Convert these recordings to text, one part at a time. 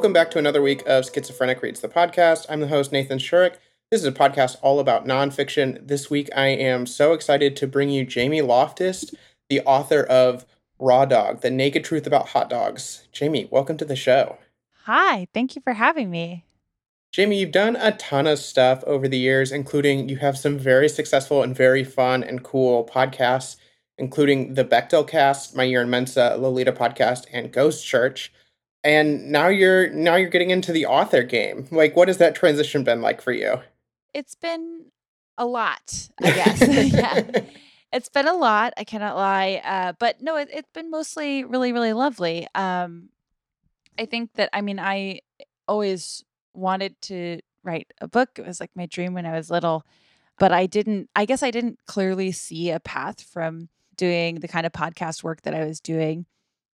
Welcome back to another week of Schizophrenic Reads the podcast. I'm the host, Nathan Shurik. This is a podcast all about nonfiction. This week, I am so excited to bring you Jamie Loftus, the author of Raw Dog, The Naked Truth About Hot Dogs. Jamie, welcome to the show. Hi, thank you for having me. Jamie, you've done a ton of stuff over the years, including you have some very successful and very fun and cool podcasts, including the Bechdel Cast, My Year in Mensa, Lolita Podcast, and Ghost Church and now you're now you're getting into the author game. Like what has that transition been like for you? It's been a lot i guess. Yeah. It's been a lot i cannot lie uh, but no it, has been mostly really really lovely. Um, i think that i mean i always wanted to write a book. It was like my dream when i was little but i didn't i guess i didn't clearly see a path from doing the kind of podcast work that i was doing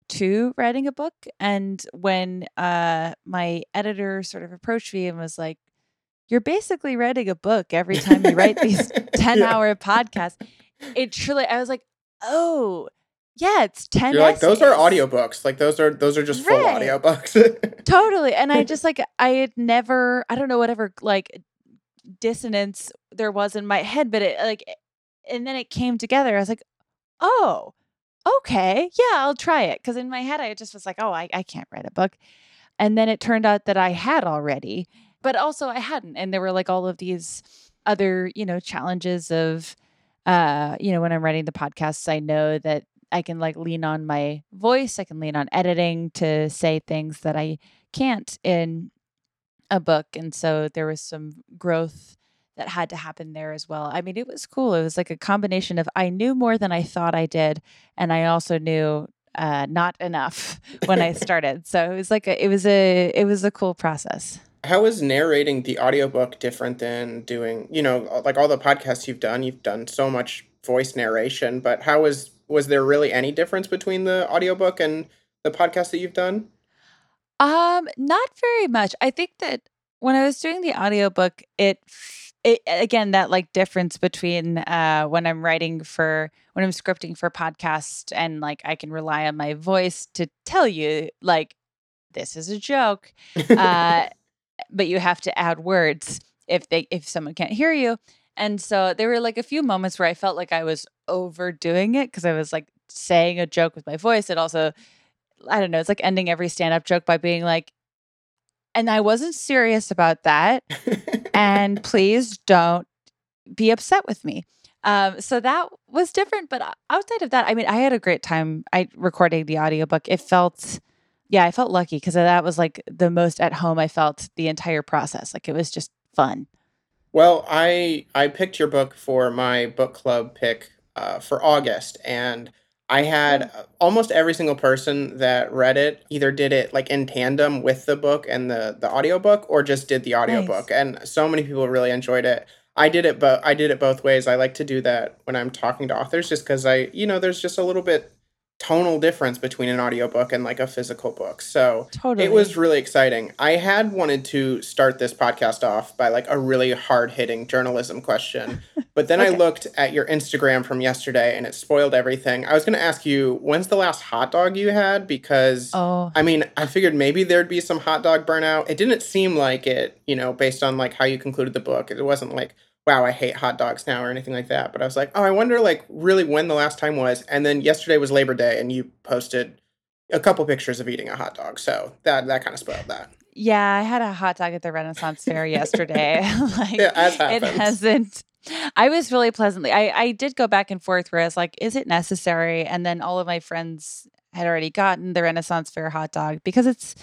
to writing a book. And when uh, my editor sort of approached me and was like, You're basically writing a book every time you write these 10 yeah. hour podcasts. It truly, I was like, Oh, yeah, it's 10 You're like, those are audiobooks. Like those are those are just full right. audiobooks. totally. And I just like I had never, I don't know, whatever like dissonance there was in my head, but it like and then it came together. I was like, oh, okay, yeah, I'll try it. Because in my head, I just was like, oh, I, I can't write a book. And then it turned out that I had already, but also I hadn't. And there were like all of these other, you know, challenges of, uh, you know, when I'm writing the podcasts, I know that I can like lean on my voice, I can lean on editing to say things that I can't in a book. And so there was some growth that had to happen there as well. I mean, it was cool. It was like a combination of I knew more than I thought I did, and I also knew uh, not enough when I started. so it was like a, it was a it was a cool process. How is narrating the audiobook different than doing, you know, like all the podcasts you've done? You've done so much voice narration, but how was was there really any difference between the audiobook and the podcast that you've done? Um, not very much. I think that when I was doing the audiobook, it it, again that like difference between uh, when i'm writing for when i'm scripting for podcast and like i can rely on my voice to tell you like this is a joke uh, but you have to add words if they if someone can't hear you. And so there were like a few moments where i felt like i was overdoing it because i was like saying a joke with my voice. It also i don't know it's like ending every stand-up joke by being like and I wasn't serious about that. and please don't be upset with me. Um, so that was different. But outside of that, I mean, I had a great time I recording the audiobook. It felt, yeah, I felt lucky because that was like the most at home I felt the entire process. Like it was just fun. Well, I I picked your book for my book club pick uh, for August, and I had mm. almost every single person that read it either did it like in tandem with the book and the the audiobook or just did the audiobook nice. and so many people really enjoyed it. I did it but I did it both ways. I like to do that when I'm talking to authors just cuz I you know there's just a little bit tonal difference between an audiobook and like a physical book. So totally. it was really exciting. I had wanted to start this podcast off by like a really hard hitting journalism question, but then okay. I looked at your Instagram from yesterday and it spoiled everything. I was going to ask you, when's the last hot dog you had? Because oh. I mean, I figured maybe there'd be some hot dog burnout. It didn't seem like it, you know, based on like how you concluded the book. It wasn't like, wow, I hate hot dogs now or anything like that. But I was like, oh, I wonder like really when the last time was. And then yesterday was Labor Day and you posted a couple pictures of eating a hot dog. So that that kind of spoiled that. Yeah, I had a hot dog at the Renaissance Fair yesterday. like yeah, it hasn't I was really pleasantly I, I did go back and forth where I was like, is it necessary? And then all of my friends had already gotten the Renaissance Fair hot dog because it's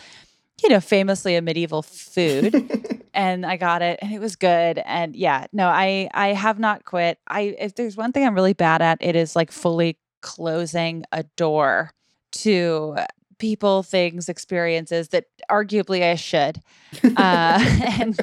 you know, famously a medieval food. and I got it and it was good. And yeah, no, I I have not quit. I if there's one thing I'm really bad at, it is like fully closing a door to people, things, experiences that arguably I should. Uh, and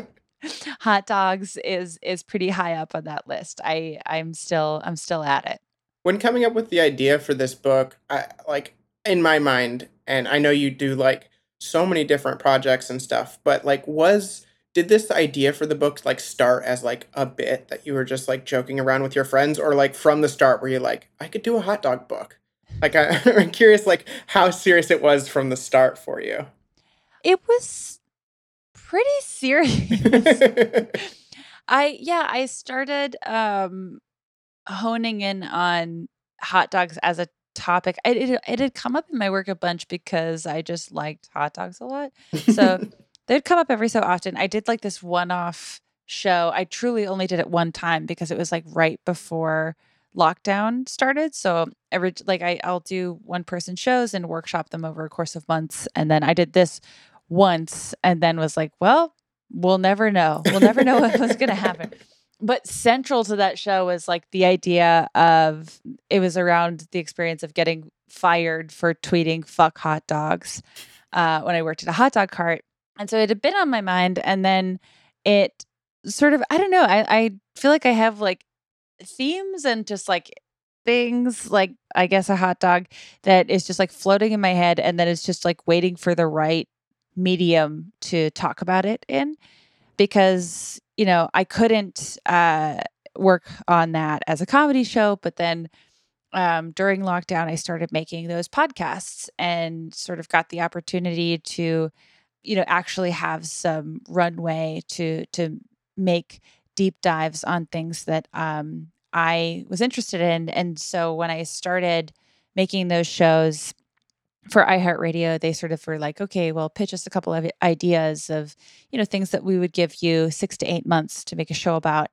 hot dogs is is pretty high up on that list. I I'm still I'm still at it. When coming up with the idea for this book, I like in my mind, and I know you do like so many different projects and stuff, but like was did this idea for the book like start as like a bit that you were just like joking around with your friends? Or like from the start were you like i could do a hot dog book. Like I, am curious like how serious it was from the start for you. It was pretty serious. I yeah, I started um honing in on hot dogs as a topic. It, it, it had come up in my work a bunch because I just liked hot dogs a lot. So they'd come up every so often. I did like this one off show. I truly only did it one time because it was like right before lockdown started. So every like I, I'll do one person shows and workshop them over a course of months. And then I did this once and then was like, well, we'll never know. We'll never know what was gonna happen but central to that show was like the idea of it was around the experience of getting fired for tweeting fuck hot dogs uh, when I worked at a hot dog cart. And so it had been on my mind. And then it sort of, I don't know, I, I feel like I have like themes and just like things like, I guess, a hot dog that is just like floating in my head. And then it's just like waiting for the right medium to talk about it in because you know, I couldn't uh, work on that as a comedy show, but then um, during lockdown, I started making those podcasts and sort of got the opportunity to, you know, actually have some runway to to make deep dives on things that um, I was interested in. And so when I started making those shows, for iHeartRadio, they sort of were like, okay, well, pitch us a couple of ideas of, you know, things that we would give you six to eight months to make a show about.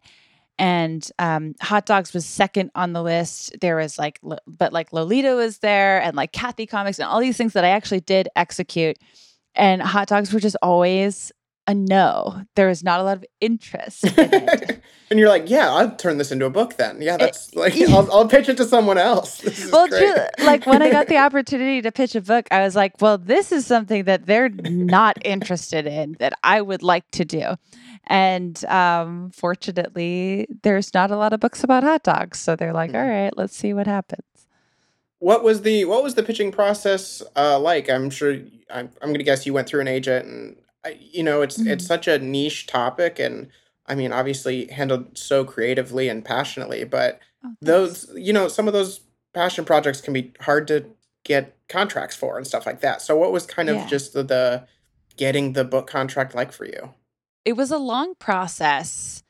And um, hot dogs was second on the list. There was like, but like Lolita was there, and like Cathy Comics, and all these things that I actually did execute. And hot dogs were just always a no. There was not a lot of interest. and you're like, yeah, I'll turn this into a book then. Yeah, that's it, like, I'll, I'll, pitch it to someone else. well, true, like when I got the opportunity to pitch a book, I was like, well, this is something that they're not interested in that I would like to do. And um, fortunately, there's not a lot of books about hot dogs. So they're like, mm-hmm. all right, let's see what happens. What was the what was the pitching process uh, like? I'm sure I'm, I'm going to guess you went through an agent and you know, it's mm-hmm. it's such a niche topic, and I mean, obviously handled so creatively and passionately. But oh, those, you know, some of those passion projects can be hard to get contracts for and stuff like that. So, what was kind of yeah. just the, the getting the book contract like for you? It was a long process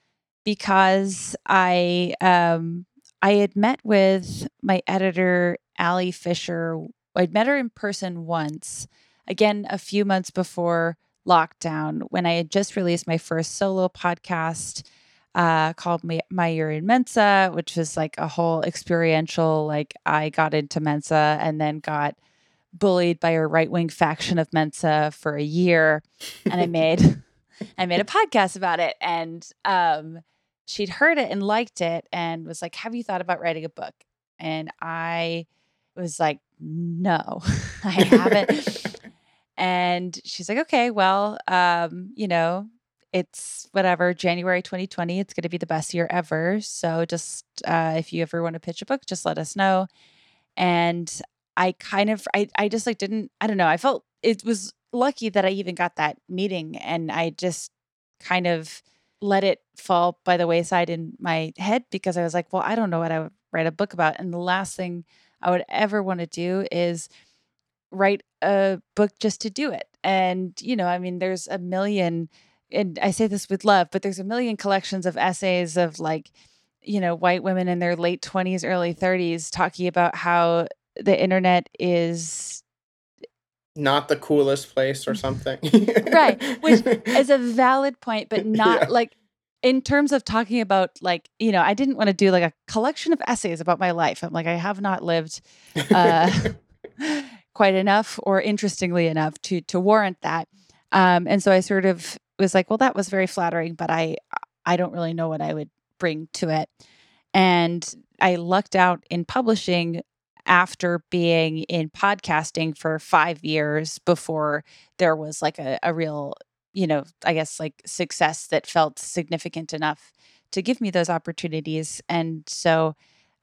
because I um I had met with my editor Ali Fisher. I'd met her in person once, again a few months before lockdown when I had just released my first solo podcast uh, called my, my Year in Mensa, which was like a whole experiential, like I got into Mensa and then got bullied by a right wing faction of Mensa for a year. And I made I made a podcast about it. And um, she'd heard it and liked it and was like, Have you thought about writing a book? And I was like, No, I haven't. And she's like, okay, well, um, you know, it's whatever, January 2020, it's going to be the best year ever. So just uh, if you ever want to pitch a book, just let us know. And I kind of, I, I just like didn't, I don't know, I felt it was lucky that I even got that meeting and I just kind of let it fall by the wayside in my head because I was like, well, I don't know what I would write a book about. And the last thing I would ever want to do is write a book just to do it. And, you know, I mean, there's a million, and I say this with love, but there's a million collections of essays of like, you know, white women in their late 20s, early 30s talking about how the internet is not the coolest place or something. right. Which is a valid point, but not yeah. like in terms of talking about like, you know, I didn't want to do like a collection of essays about my life. I'm like, I have not lived uh quite enough or interestingly enough to to warrant that. Um, and so I sort of was like, well, that was very flattering, but I I don't really know what I would bring to it. And I lucked out in publishing after being in podcasting for five years before there was like a, a real, you know, I guess like success that felt significant enough to give me those opportunities. And so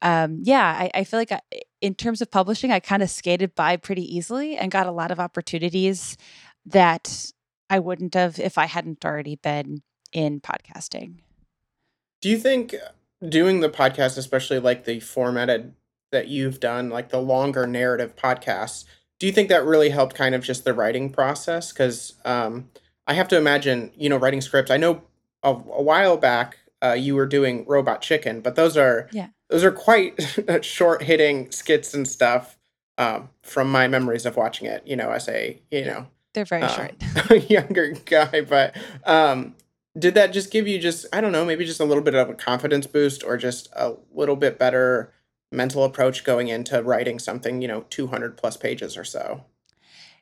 um, yeah, I, I feel like I, in terms of publishing, I kind of skated by pretty easily and got a lot of opportunities that I wouldn't have if I hadn't already been in podcasting. Do you think doing the podcast, especially like the formatted that you've done, like the longer narrative podcasts, do you think that really helped kind of just the writing process? Because um, I have to imagine, you know, writing scripts. I know a, a while back uh, you were doing Robot Chicken, but those are yeah. Those are quite short hitting skits and stuff um, from my memories of watching it. You know, as a you know they're very uh, short younger guy, but um, did that just give you just I don't know maybe just a little bit of a confidence boost or just a little bit better mental approach going into writing something you know 200 plus pages or so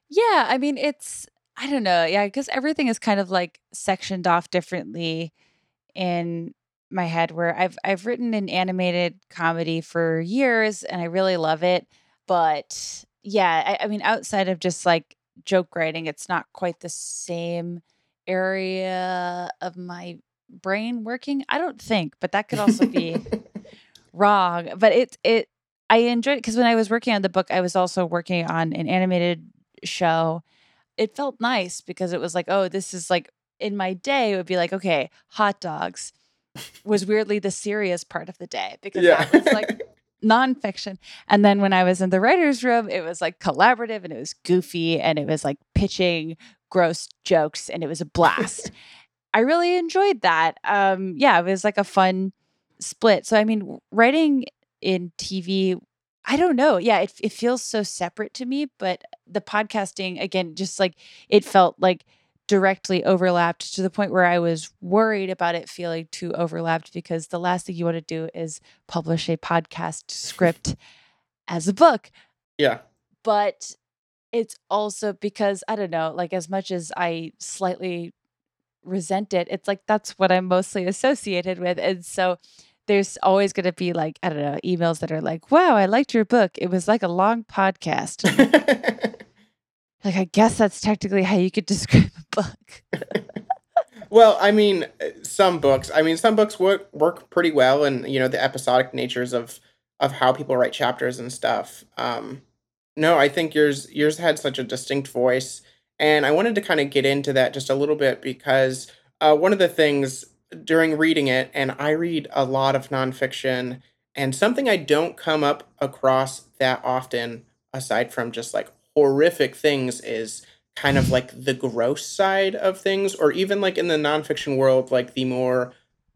yeah i mean it's i don't know yeah because everything is kind of like sectioned off differently in my head where i've i've written an animated comedy for years and i really love it but yeah I, I mean outside of just like joke writing it's not quite the same area of my brain working. I don't think, but that could also be wrong. But it it I enjoyed it because when I was working on the book, I was also working on an animated show. It felt nice because it was like, oh, this is like in my day, it would be like, okay, hot dogs was weirdly the serious part of the day because yeah. that was like nonfiction. And then when I was in the writer's room, it was like collaborative and it was goofy and it was like pitching gross jokes and it was a blast. I really enjoyed that. Um, yeah, it was like a fun split. So, I mean, writing in TV, I don't know. Yeah, it, it feels so separate to me, but the podcasting, again, just like it felt like directly overlapped to the point where I was worried about it feeling too overlapped because the last thing you want to do is publish a podcast script as a book. Yeah. But it's also because I don't know, like as much as I slightly resent it, it's like that's what I'm mostly associated with. And so there's always going to be like, I don't know, emails that are like, wow, I liked your book. It was like a long podcast. like, I guess that's technically how you could describe a book. well, I mean, some books, I mean, some books work, work pretty well and, you know, the episodic natures of, of how people write chapters and stuff. Um, no, I think yours yours had such a distinct voice, and I wanted to kind of get into that just a little bit because uh, one of the things during reading it, and I read a lot of nonfiction, and something I don't come up across that often, aside from just like horrific things, is kind of like the gross side of things, or even like in the nonfiction world, like the more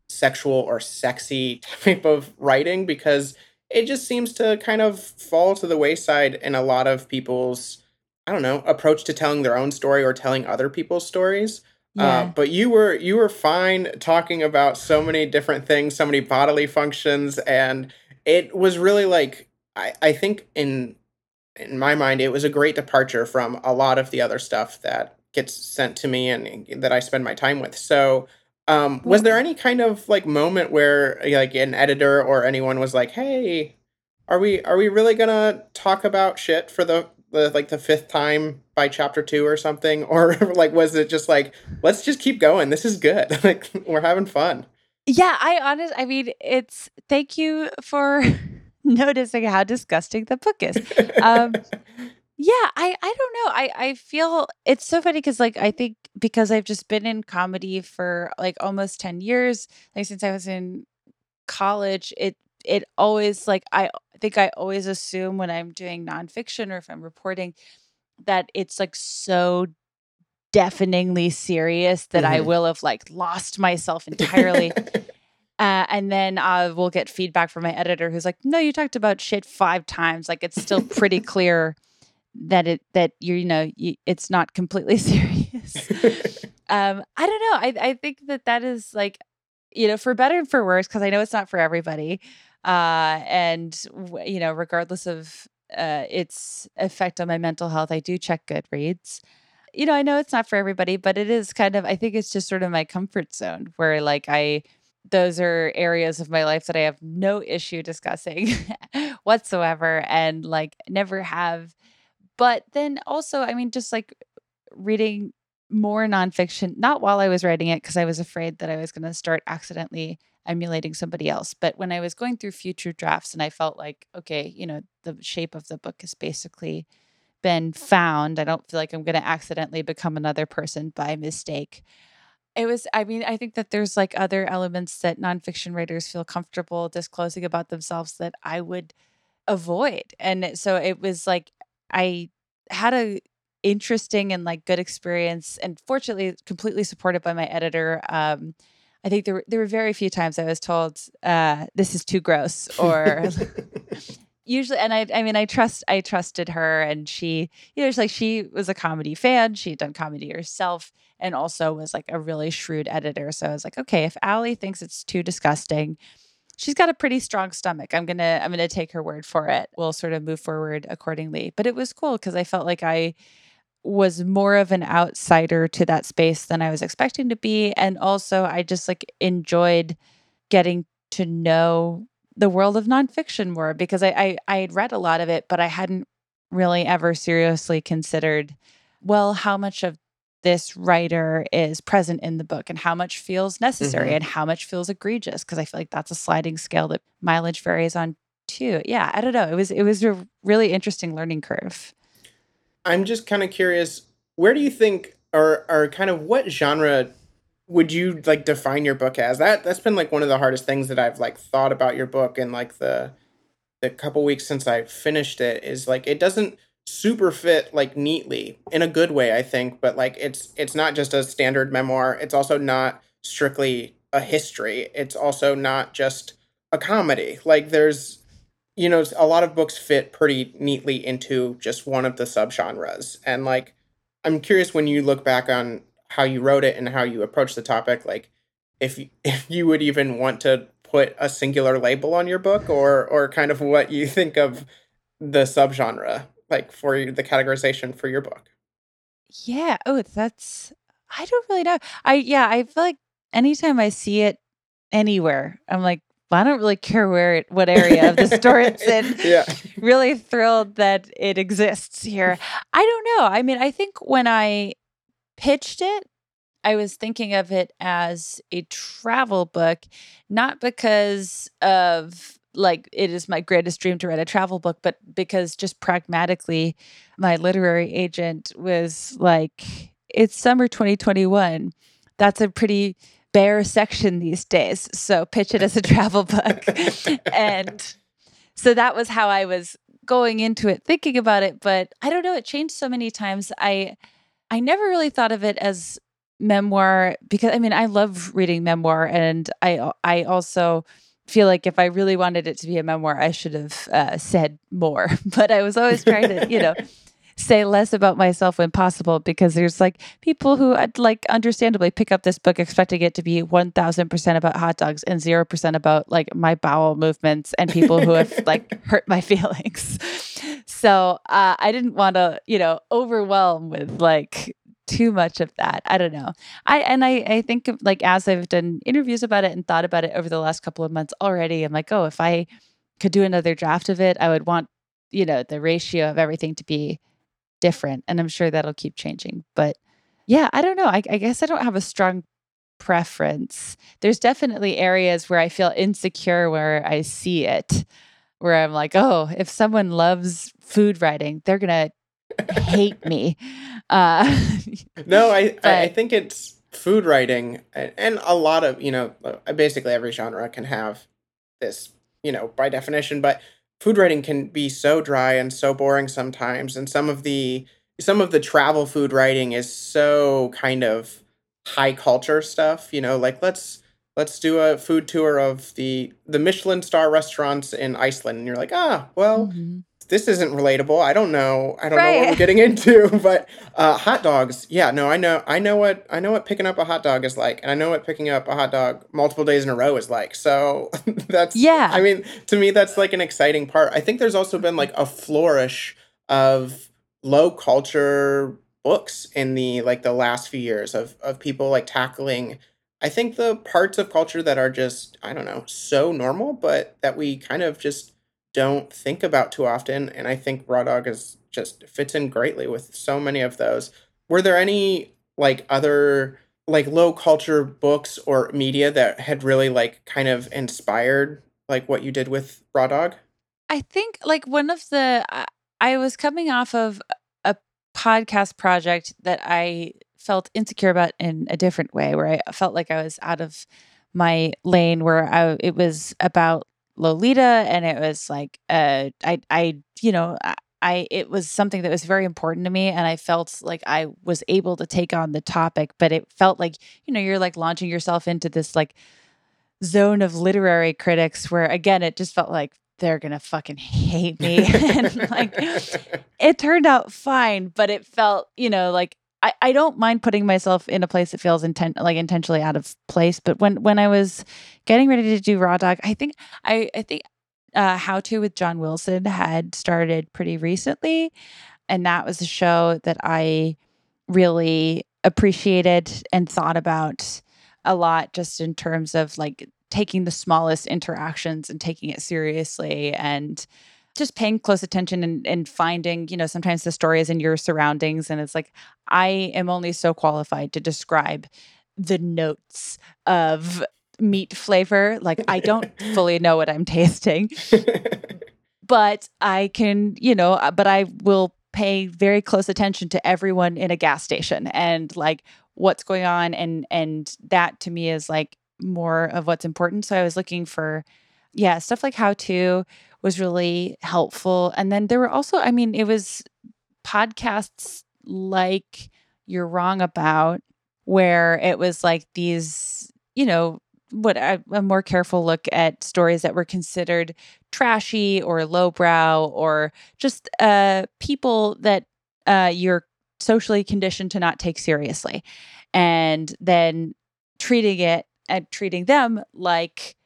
sexual or sexy type of writing, because it just seems to kind of fall to the wayside in a lot of people's I don't know approach to telling their own story or telling other people's stories. Uh, yeah. Uh, but you were you were fine talking about so many different things, so many bodily functions, and it was really like I, I think in in my mind it was a great departure from a lot of the other stuff that gets sent to me and that I spend my time with. So um, was there any kind of like moment where like an editor or anyone was like, "Hey, are we are we really gonna talk about shit for the, the like the fifth time by chapter two or something?" Or like was it just like, "Let's just keep going. This is good. like we're having fun." Yeah, I honest. I mean, it's thank you for noticing how disgusting the book is. Um, yeah, I I don't know. I I feel it's so funny because like I think because I've just been in comedy for like almost 10 years, like since I was in college, it it always like I think I always assume when I'm doing nonfiction or if I'm reporting that it's like so deafeningly serious that I mm-hmm. will have like lost myself entirely. Uh, and then I will get feedback from my editor who's like, no, you talked about shit five times. Like it's still pretty clear that it that you're you know you, it's not completely serious. Um i don't know. I i think that that is like you know for better and for worse because i know it's not for everybody uh and you know regardless of uh its effect on my mental health i do check goodreads. You know i know it's not for everybody but it is kind of i think it's just sort of my comfort zone where like i those are areas of my life that I have no issue discussing whatsoever and like never have but then also, I mean, just like reading more nonfiction, not while I was writing it, because I was afraid that I was going to start accidentally emulating somebody else. But when I was going through future drafts and I felt like, okay, you know, the shape of the book has basically been found, I don't feel like I'm going to accidentally become another person by mistake. It was, I mean, I think that there's like other elements that nonfiction writers feel comfortable disclosing about themselves that I would avoid. And so it was like I had a interesting and like good experience and fortunately completely supported by my editor um i think there were there were very few times i was told uh this is too gross or usually and i i mean i trust i trusted her and she you know it's like she was a comedy fan. She had done comedy herself and also was like a really shrewd editor. So i was like okay if Ali thinks it's too disgusting she's got a pretty strong stomach. I'm gonna i'm gonna take her word for it. We'll sort of move forward accordingly. But it was cool because i felt like i was more of an outsider to that space than i was expecting to be. And also i just like enjoyed getting to know the world of nonfiction were because I, I I had read a lot of it, but I hadn't really ever seriously considered, well, how much of this writer is present in the book and how much feels necessary mm-hmm. and how much feels egregious because I feel like that's a sliding scale that mileage varies on too. Yeah, I don't know. It was it was a really interesting learning curve. I'm just kind of curious, where do you think or or kind of what genre would you like define your book as? That that's been like one of the hardest things that i've like thought about your book and like the the couple weeks since i finished it is like it doesn't super fit like neatly in a good way i think but like it's it's not just a standard memoir. It's also not strictly a history. It's also not just a comedy. Like there's you know a lot of books fit pretty neatly into just one of the subgenres. And like i'm curious when you look back on how you wrote it and how you approach the topic like if if you would even want to put a singular label on your book or or kind of what you think of the subgenre like for the categorization for your book yeah oh that's i don't really know i yeah i feel like anytime i see it anywhere i'm like well, I don't really care where it, what area of the store it's in. yeah. Really thrilled that it exists here. I don't know. I mean, I think when I pitched it, I was thinking of it as a travel book, not because of like it is my greatest dream to write a travel book, but because just pragmatically, my literary agent was like, it's summer 2021. That's a pretty bare section these days. So pitch it as a travel book. and so that was how I was going into it, thinking about it. But I don't know, it changed so many times. I, I never really thought of it as memoir because I mean I love reading memoir and I I also feel like if I really wanted it to be a memoir I should have uh, said more. But I was always trying to you know say less about myself when possible because there's like people who I'd like understandably pick up this book expecting it to be 1000% about hot dogs and 0% about like my bowel movements and people who have like hurt my feelings. So uh, I didn't want to, you know, overwhelm with like too much of that. I don't know. I and I I think of, like as I've done interviews about it and thought about it over the last couple of months already, I'm like, oh, if I could do another draft of it, I would want, you know, the ratio of everything to be different. And I'm sure that'll keep changing. But yeah, I don't know. I, I guess I don't have a strong preference. There's definitely areas where I feel insecure where I see it, where I'm like, oh, if someone loves food writing, they're going to hate me. Uh, no, I, but, I, think it's food writing and a lot of, you know, uh, basically every genre can have this, you know, by definition, but food writing can be so dry and so boring sometimes and some of the some of the travel food writing is so kind of high culture stuff you know like let's let's do a food tour of the the michelin star restaurants in iceland and you're like ah well mm-hmm this isn't relatable. I don't know. I don't right. know what we're getting into. But uh, hot dogs, yeah, no, I know. I know what I know what picking up a hot dog is like, and I know what picking up a hot dog multiple days in a row is like. So that's yeah. I mean, to me, that's like an exciting part. I think there's also been like a flourish of low culture books in the like the last few years of of people like tackling. I think the parts of culture that are just I don't know so normal, but that we kind of just don't think about too often. And I think Raw Dog is just fits in greatly with so many of those. Were there any like other like low culture books or media that had really like kind of inspired like what you did with Raw Dog? I think like one of the I was coming off of a podcast project that I felt insecure about in a different way where I felt like I was out of my lane where I it was about Lolita and it was like uh I I you know I, I it was something that was very important to me and I felt like I was able to take on the topic, but it felt like, you know, you're like launching yourself into this like zone of literary critics where again it just felt like they're gonna fucking hate me. And like it turned out fine but it felt you know like I, I don't mind putting myself in a place that feels like intentionally out of place but when when i was getting ready to do raw dog i think i i think uh, how to with john wilson had started pretty recently and that was a show that i really appreciated and thought about a lot just in terms of like taking the smallest interactions and taking it seriously and just paying close attention and, and finding, you know, sometimes the story is in your surroundings. And it's like, I am only so qualified to describe the notes of meat flavor. Like, I don't fully know what I'm tasting, but I can, you know, uh, but I will pay very close attention to everyone in a gas station and like what's going on. And, and that to me is like more of what's important. So I was looking for, yeah, stuff like how to was really helpful. And then there were also, I mean, it was podcasts like You're Wrong About, where it was like these, you know, what a, a more careful look at stories that were considered trashy or lowbrow or just uh, people that uh, you're socially conditioned to not take seriously. And then treating it and treating them like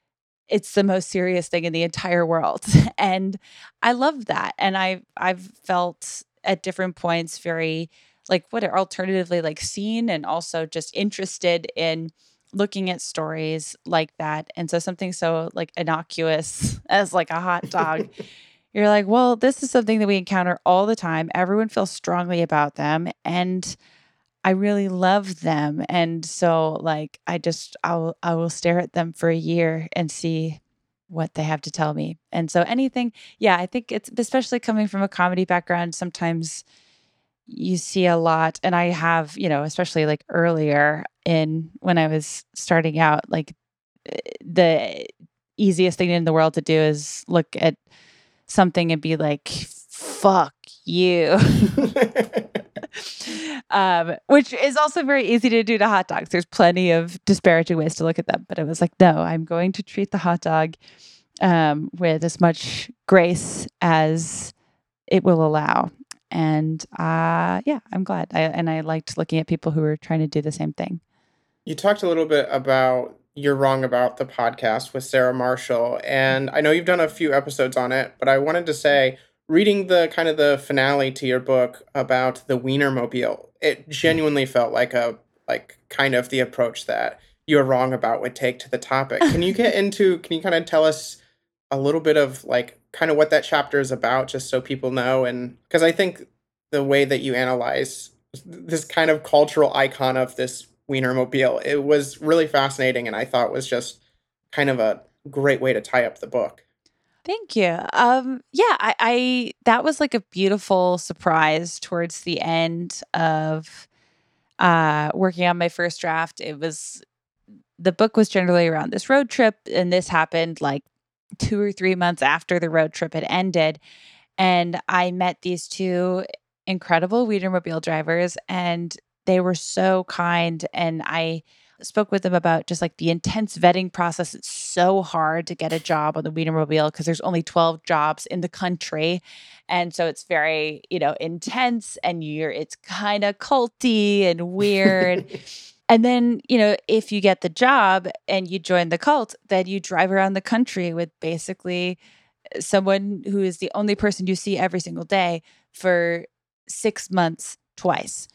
it's the most serious thing in the entire world. and I love that. And I I've felt at different points very like what are alternatively like seen and also just interested in looking at stories like that. And so something so like innocuous as like a hot dog. you're like, well, this is something that we encounter all the time. Everyone feels strongly about them. And I really love them. And so like I just I'll I will stare at them for a year and see what they have to tell me. And so anything, yeah, I think it's especially coming from a comedy background, sometimes you see a lot and I have, you know, especially like earlier in when I was starting out, like eh, the easiest thing in the world to do is look at something and be like, fuck you. um, which is also very easy to do to hot dogs. There's plenty of disparaging ways to look at them, but it was like, no, I'm going to treat the hot dog um, with as much grace as it will allow. And uh, yeah, I'm glad. I, and I liked looking at people who were trying to do the same thing. You talked a little bit about You're Wrong About the podcast with Sarah Marshall. And I know you've done a few episodes on it, but I wanted to say, reading the kind of the finale to your book about the Wienermobile, it mm-hmm. genuinely felt like a like kind of the approach that you're wrong about would take to the topic. Can you get into can you kind of tell us a little bit of like kind of what that chapter is about just so people know and because I think the way that you analyze this kind of cultural icon of this Wienermobile, it was really fascinating and I thought was just kind of a great way to tie up the book. Thank you. Um, yeah, I, I that was like a beautiful surprise towards the end of uh, working on my first draft. It was the book was generally around this road trip, and this happened like two or three months after the road trip had ended. And I met these two incredible Wienermobile drivers, and they were so kind. And I spoke with them about just like the intense vetting process. It's so hard to get a job on the Wienermobile because there's only 12 jobs in the country. And so it's very, you know, intense and you're it's kind of culty and weird. and then, you know, if you get the job and you join the cult, then you drive around the country with basically uh, someone who is the only person you see every single day for 6 months twice.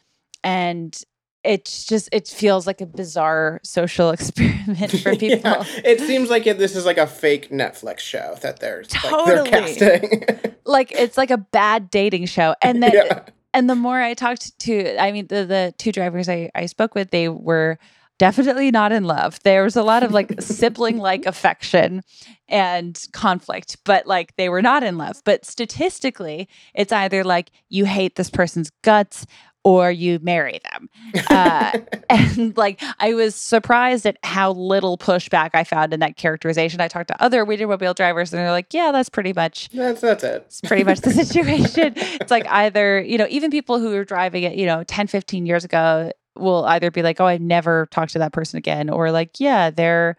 And it's just it feels like a bizarre social experiment for people. yeah, it seems like it, this is like a fake Netflix show that they're totally. like, they're casting. like it's like a bad dating show, and then yeah. and the more I talked to, I mean, the the two drivers I I spoke with, they were definitely not in love. There was a lot of like sibling like affection and conflict, but like they were not in love. But statistically, it's either like you hate this person's guts or you marry them. Uh, and like, I was surprised at how little pushback I found in that characterization. I talked to other Wienermobile drivers and they're like, yeah, that's pretty much, that's, that's it. It's pretty much the situation. it's like either, you know, even people who were driving it, you know, 10, 15 years ago will either be like, oh, I've never talked to that person again, or like, yeah, they're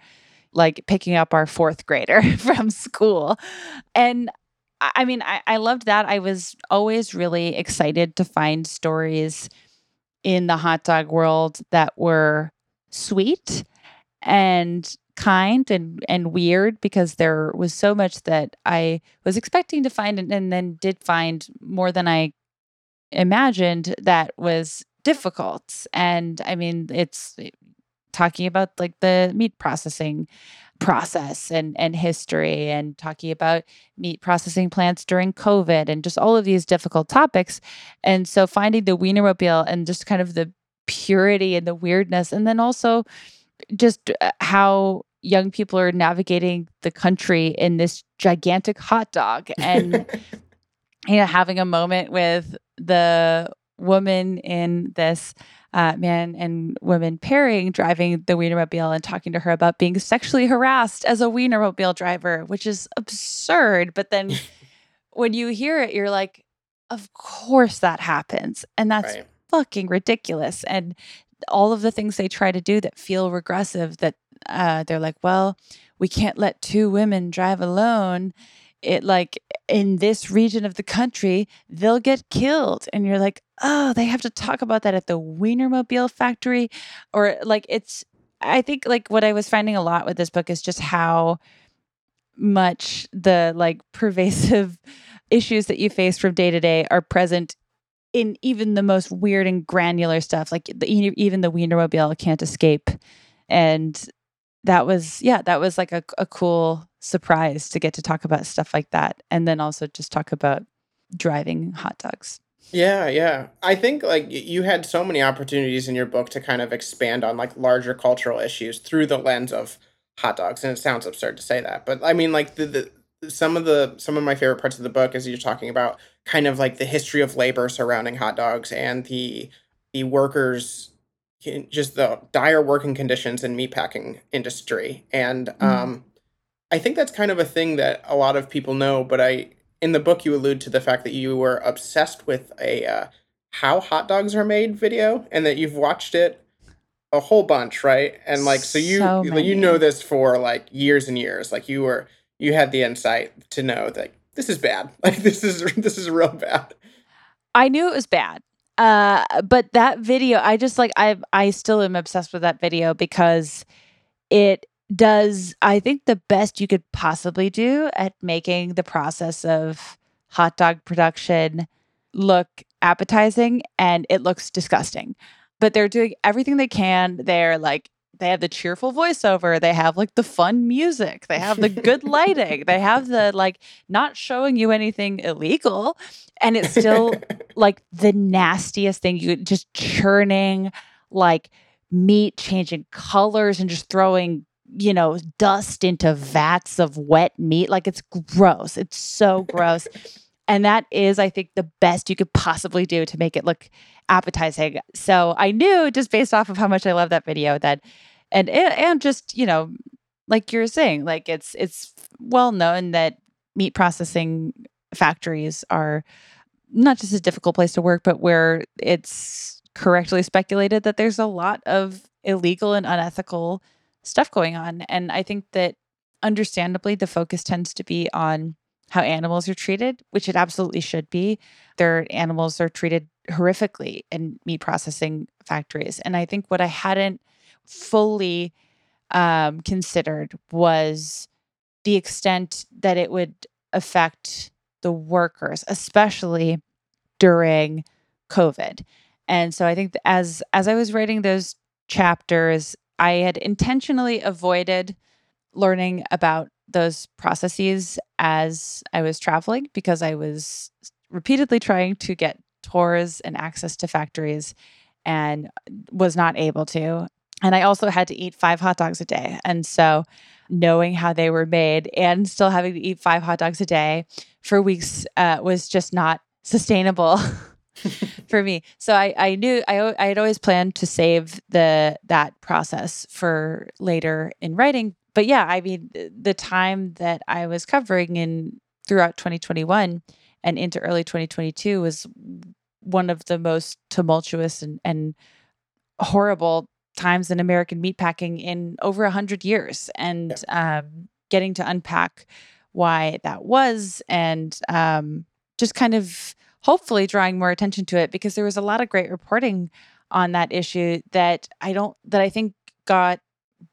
like picking up our fourth grader from school. And I mean, I, I loved that. I was always really excited to find stories in the hot dog world that were sweet and kind and and weird because there was so much that I was expecting to find and, and then did find more than I imagined that was difficult. And I mean, it's eh, talking about like the meat processing process and and history and talking about meat processing plants during COVID and just all of these difficult topics. And so finding the Wienermobile and just kind of the purity and the weirdness, and then also just uh, how young people are navigating the country in this gigantic hot dog and you know having a moment with the woman in this uh, man and woman pairing driving the Wienermobile and talking to her about being sexually harassed as a Wienermobile driver, which is absurd. But then when you hear it, you're like, of course that happens. And that's right. fucking ridiculous. And all of the things they try to do that feel regressive, that uh, they're like, well, we can't let two women drive alone it like in this region of the country, they'll get killed. And you're like, oh, they have to talk about that at the Wienermobile factory. Or like it's I think like what I was finding a lot with this book is just how much the like pervasive issues that you face from day to day are present in even the most weird and granular stuff. Like the, even the Wienermobile can't escape. And that was yeah, that was like a, a cool surprise to get to talk about stuff like that and then also just talk about driving hot dogs. Yeah, yeah. I think like you had so many opportunities in your book to kind of expand on like larger cultural issues through the lens of hot dogs and it sounds absurd to say that. But I mean like the, the some of the some of my favorite parts of the book is you're talking about kind of like the history of labor surrounding hot dogs and the the workers just the dire working conditions in meatpacking industry and mm. um I think that's kind of a thing that a lot of people know, but I in the book you allude to the fact that you were obsessed with a uh, how hot dogs are made video and that you've watched it a whole bunch, right? And like so you so you know this for like years and years. Like you were you had the insight to know that this is bad. Like this is this is real bad. I knew it was bad. Uh but that video I just like I I still am obsessed with that video because it does I think the best you could possibly do at making the process of hot dog production look appetizing and it looks disgusting. But they're doing everything they can. They're like they have the cheerful voiceover, they have like the fun music, they have the good lighting, they have the like not showing you anything illegal and it's still like the nastiest thing you just churning like meat changing colors and just throwing you know, dust into vats of wet meat. Like it's gross. It's so gross. and that is, I think, the best you could possibly do to make it look appetizing. So I knew just based off of how much I love that video that, and and just you know, like you're saying, like it's it's well known that meat processing factories are not just a difficult place to work, but where it's correctly speculated that there's a lot of illegal and unethical stuff going on. And I think that understandably, the focus tends to be on how animals are treated, which it absolutely should be. Their animals are treated horrifically in meat processing factories. And I think what I hadn't fully um, considered was the extent that it would affect the workers, especially during COVID. And so I think as as I was writing those chapters, I had intentionally avoided learning about those processes as I was traveling because I was repeatedly trying to get tours and access to factories and was not able to. And I also had to eat five hot dogs a day. And so knowing how they were made and still having to eat five hot dogs a day for weeks uh, was just not sustainable for me. So I, I knew I, I had always planned to save the that process for later in writing. But yeah, I mean, the time that I was covering in throughout 2021 and into early 2022 was one of the most tumultuous and, and horrible times in American meatpacking in over a hundred years, and yeah. um, getting to unpack why that was, and um, just kind of hopefully drawing more attention to it because there was a lot of great reporting on that issue that I don't that I think got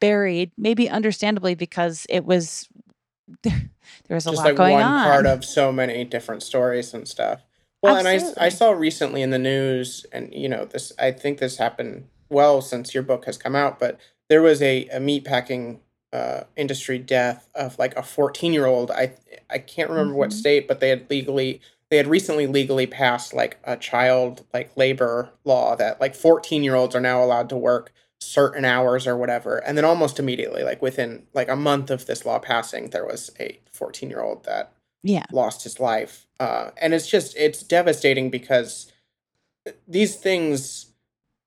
buried, maybe understandably because it was there, there was a just lot like going one on. part of so many different stories and stuff. Well, Absolutely. and I I saw recently in the news, and you know this I think this happened well since your book has come out, but there was a, a meatpacking uh, industry death of like a 14 year old. I I can't remember mm-hmm. what state, but they had legally they had recently legally passed like a child like labor law that like 14 year olds are now allowed to work certain hours or whatever. And then almost immediately like within like a month of this law passing there was a 14 year old that yeah. lost his life. Uh, and it's just it's devastating because these things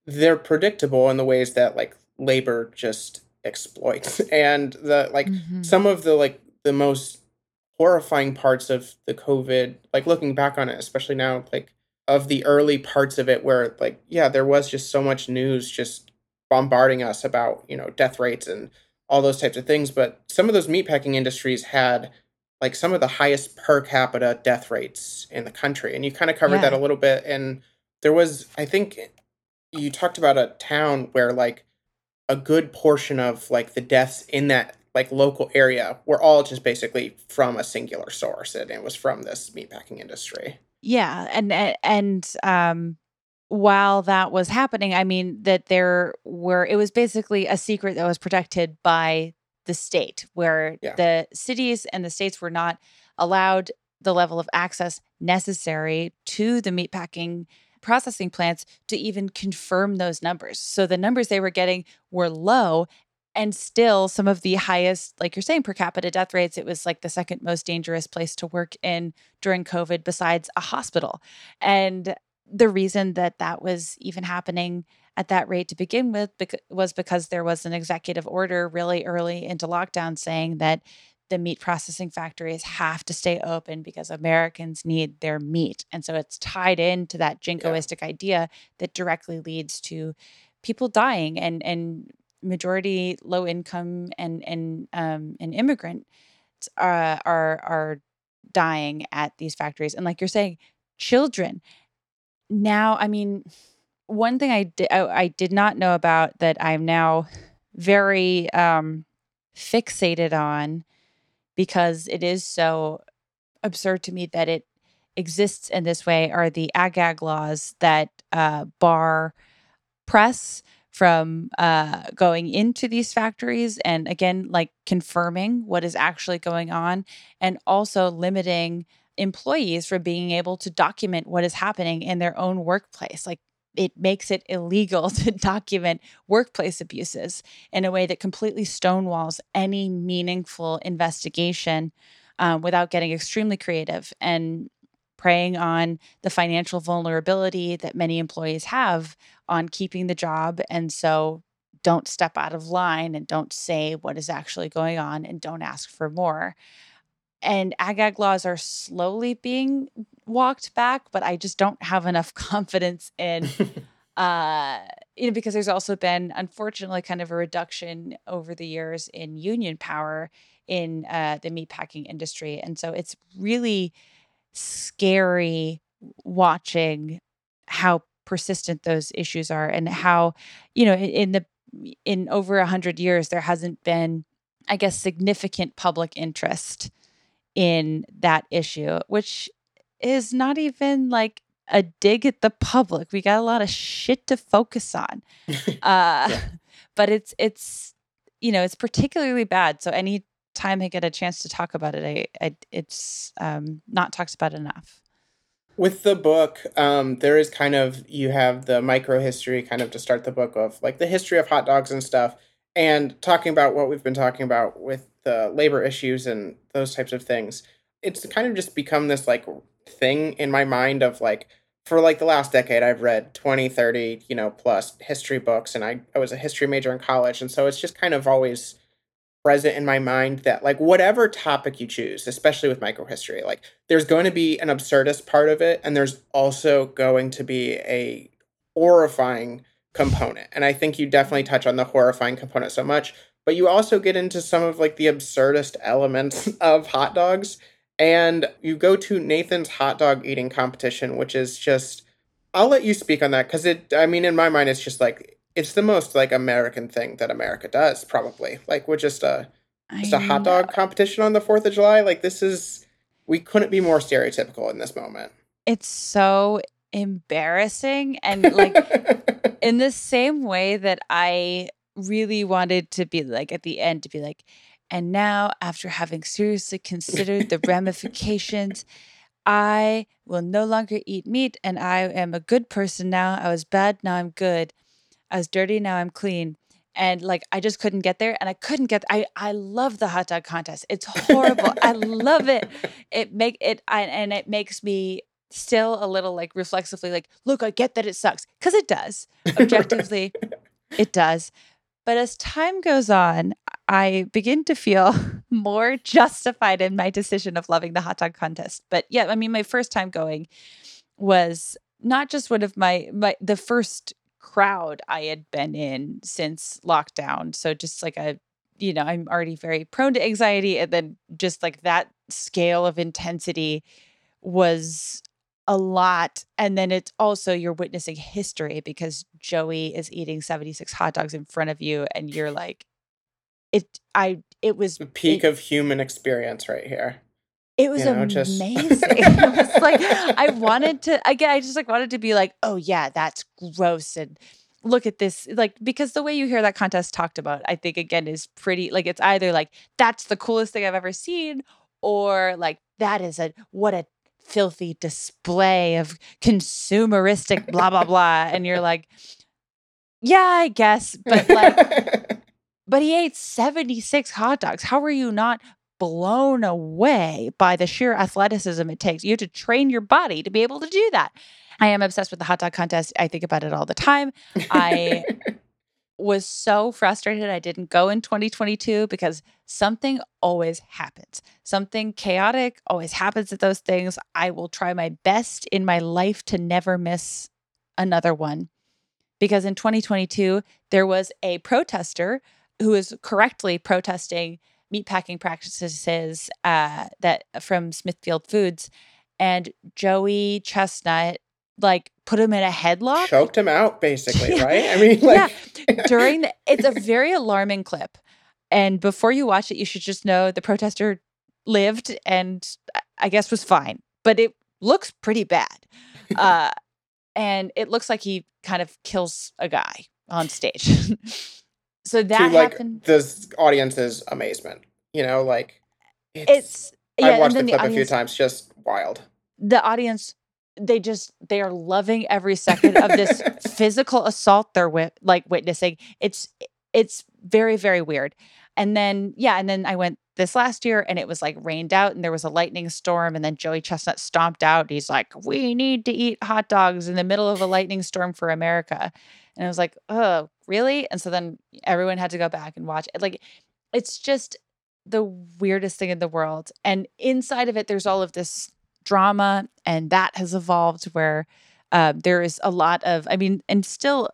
they're predictable in the ways that like labor just exploits. And the like mm-hmm. some of the like the most horrifying parts of the covid like looking back on it especially now like of the early parts of it where like yeah there was just so much news just bombarding us about you know death rates and all those types of things but some of those meatpacking industries had like some of the highest per capita death rates in the country and you kind of covered yeah. that a little bit and there was i think you talked about a town where like a good portion of like the deaths in that like local area were all just basically from a singular source and it was from this meatpacking industry yeah and and um while that was happening i mean that there were it was basically a secret that was protected by the state where yeah. the cities and the states were not allowed the level of access necessary to the meatpacking processing plants to even confirm those numbers. So the numbers they were getting were low and still some of the highest like you're saying per capita death rates it was like the second most dangerous place to work in during covid besides a hospital and the reason that that was even happening at that rate to begin with was because there was an executive order really early into lockdown saying that the meat processing factories have to stay open because Americans need their meat. And so it's tied into that jingoistic yeah. idea that directly leads to people dying and and majority low income and and um and immigrant uh, are are dying at these factories. And like you're saying, children. Now, I mean, one thing I did I, I did not know about that I'm now very um fixated on because it is so absurd to me that it exists in this way are the ag-gag laws that uh, bar press from uh, going into these factories and again like confirming what is actually going on and also limiting employees from being able to document what is happening in their own workplace like it makes it illegal to document workplace abuses in a way that completely stonewalls any meaningful investigation um, without getting extremely creative and preying on the financial vulnerability that many employees have on keeping the job. And so don't step out of line and don't say what is actually going on and don't ask for more and agag laws are slowly being walked back, but I just don't have enough confidence in uh you know because there's also been unfortunately kind of a reduction over the years in union power in uh the meatpacking industry. And so it's really scary watching how persistent those issues are and how you know in the in over a hundred years there hasn't been i guess significant public interest in that issue, which is not even like a dig at the public. We got a lot of shit to focus on. Uh, yeah. But it's, it's, you know, it's particularly bad. So any time I get a chance to talk about it, I, I it's um, not talked about enough. With the book, um, there is kind of you have the micro history kind of to start the book of like the history of hot dogs and stuff, and talking about what we've been talking about with the labor issues and those types of things, it's kind of just become this like thing in my mind of like for like the last decade I've read 20, 30, you know, plus history books and I, I was a history major in college and so it's just kind of always present in my mind that like whatever topic you choose, especially with microhistory, like there's going to be an absurdist part of it and there's also going to be a horrifying component. And I think you definitely touch on the horrifying component so much, but you also get into some of like the absurdist elements of hot dogs and you go to Nathan's hot dog eating competition, which is just I'll let you speak on that because it I mean in my mind it's just like it's the most like American thing that America does, probably. Like we're just a just a hot dog competition on the Fourth of July. Like this is we couldn't be more stereotypical in this moment. It's so embarrassing and like in the same way that I really wanted to be like at the end to be like and now, after having seriously considered the ramifications, I will no longer eat meat and I am a good person now. I was bad, now I'm good. I was dirty, now I'm clean. And like I just couldn't get there and I couldn't get I I love the hot dog contest. It's horrible. I love it. It make it I, and it makes me still a little like reflexively like, look, I get that it sucks cuz it does. Objectively, it does. But as time goes on, I begin to feel more justified in my decision of loving the hot dog contest. But yeah, I mean, my first time going was not just one of my my the first crowd I had been in since lockdown. So just like a you know, I'm already very prone to anxiety and then just like that scale of intensity was a lot. And then it's also you're witnessing history because Joey is eating 76 hot dogs in front of you and you're like, it, I, it was the peak it, of human experience right here. It was you know, amazing. Just... it was like, I wanted to, again, I just like wanted to be like, oh yeah, that's gross. And, look at this like because the way you hear that contest talked about i think again is pretty like it's either like that's the coolest thing i've ever seen or like that is a what a filthy display of consumeristic blah blah blah and you're like yeah i guess but like but he ate 76 hot dogs. How are you not blown away by the sheer athleticism it takes? You have to train your body to be able to do that. I am obsessed with the hot dog contest. I think about it all the time. I was so frustrated I didn't go in 2022 because something always happens. Something chaotic always happens at those things. I will try my best in my life to never miss another one. Because in 2022, there was a protester who was correctly protesting meatpacking practices uh, that from Smithfield Foods, and Joey Chestnut like put him in a headlock, choked him out, basically, right? I mean, like yeah. during the, it's a very alarming clip, and before you watch it, you should just know the protester lived and I guess was fine, but it looks pretty bad, uh, and it looks like he kind of kills a guy on stage. so that to, like, happened. The audience's amazement, you know, like it's. it's yeah, I've watched the clip the audience, a few times. Just wild. The audience they just they are loving every second of this physical assault they're with like witnessing. It's it's very very weird. And then yeah and then i went this last year and it was like rained out and there was a lightning storm and then joey chestnut stomped out he's like we need to eat hot dogs in the middle of a lightning storm for america. And i was like oh really? And so then everyone had to go back and watch it. Like it's just the weirdest thing in the world. And inside of it there's all of this drama, and that has evolved where uh, there is a lot of, I mean, and still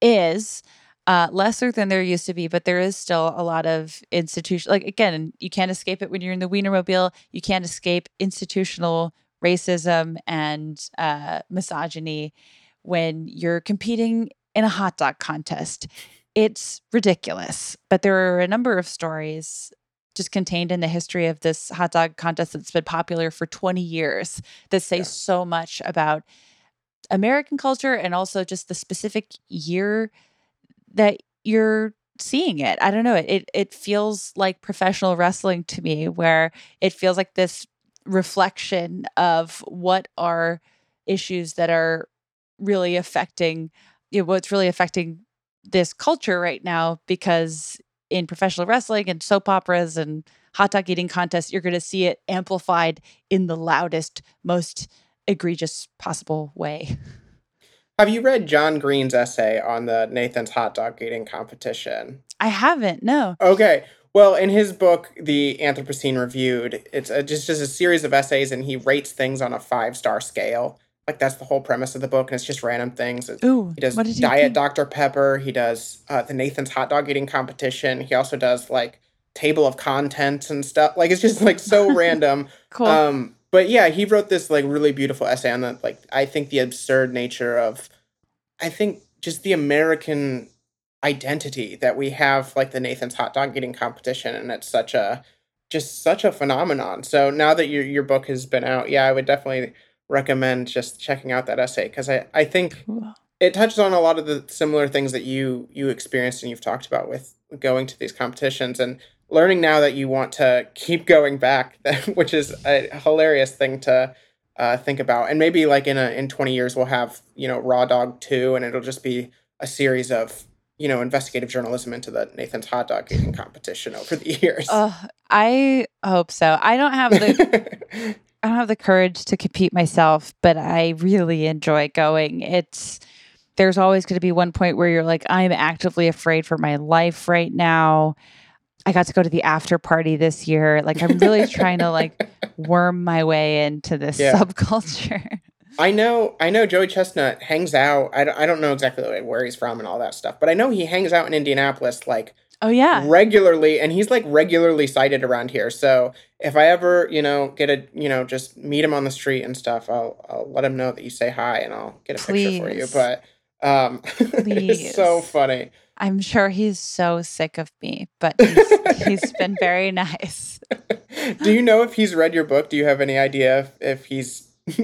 is uh, lesser than there used to be, but there is still a lot of institution. Like again, you can't escape it when you're in the Wienermobile. You can't escape institutional racism and uh, misogyny when you're competing in a hot dog contest. It's ridiculous, but there are a number of stories just contained in the history of this hot dog contest that's been popular for 20 years that say yeah. so much about American culture and also just the specific year that you're seeing it. I don't know. It it feels like professional wrestling to me where it feels like this reflection of what are issues that are really affecting you know, what's really affecting this culture right now because in professional wrestling and soap operas and hot dog eating contests, you're going to see it amplified in the loudest, most egregious possible way. Have you read John Green's essay on the Nathan's hot dog eating competition? I haven't. No. Okay. Well, in his book, The Anthropocene Reviewed, it's a, just just a series of essays, and he rates things on a five star scale. Like that's the whole premise of the book, and it's just random things. Ooh, he does what did he Diet? Dr Pepper. He does uh, the Nathan's hot dog eating competition. He also does like table of contents and stuff. Like it's just like so random. Cool. Um, but yeah, he wrote this like really beautiful essay on the like I think the absurd nature of I think just the American identity that we have like the Nathan's hot dog eating competition and it's such a just such a phenomenon. So now that your your book has been out, yeah, I would definitely recommend just checking out that essay because I I think Cool. it touches on a lot of the similar things that you you experienced and you've talked about with going to these competitions and learning now that you want to keep going back which is a hilarious thing to uh, think about and maybe like in a in 20 years we'll have you know raw dog 2 and it'll just be a series of you know investigative journalism into the nathan's hot dog eating competition over the years Uh, I hope so. I don't have the I don't have the courage to compete myself, but I really enjoy going. It's there's always going to be one point where you're like, I'm actively afraid for my life right now. I got to go to the after party this year. Like I'm really trying to like worm my way into this Yeah. subculture. I know, I know. Joey Chestnut hangs out. I don't, I don't know exactly where he's from and all that stuff, but I know he hangs out in Indianapolis like Oh yeah. regularly, and he's like regularly sighted around here. So if I ever, you know, get a, you know, just meet him on the street and stuff, I'll, I'll let him know that you say hi, and I'll get a picture for you. But um, it's so funny. I'm sure he's so sick of me, but he's, he's been very nice. Do you know if he's read your book? Do you have any idea if, if he's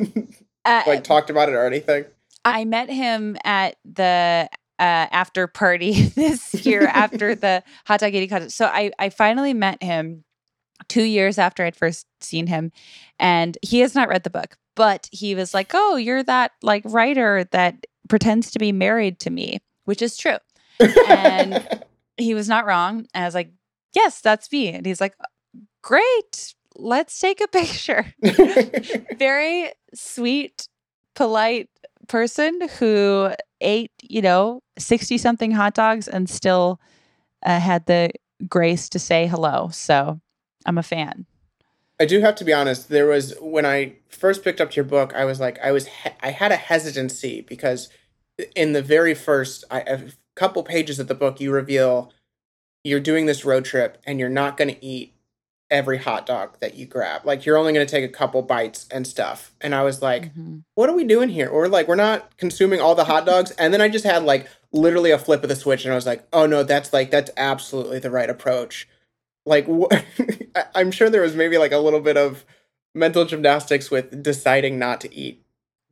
Uh, like talked about it or anything? I met him at the uh, after party this year after the hot dog eating contest. So I, I finally met him two years after I'd first seen him, and he has not read the book, but he was like, "Oh, you're that like writer that pretends to be married to me," which is true. And- He was not wrong. And I was like, "Yes, that's me." And he's like, "Great, let's take a picture." very sweet, polite person who ate, you know, 60 something hot dogs and still uh, had the grace to say hello. So I'm a fan. I do have to be honest. There was when I first picked up your book, I was like, I was, he- I had a hesitancy because in the very first, I, a couple pages of the book, you reveal you're doing this road trip and you're not going to eat every hot dog that you grab. Like you're only going to take a couple bites and stuff. And I was like, Mhm. what are we doing here? Or like we're not consuming all the hot dogs. And then I just had like literally a flip of the switch, and I was like, oh no, that's like that's absolutely the right approach. Like wh- I'm sure there was maybe like a little bit of mental gymnastics with deciding not to eat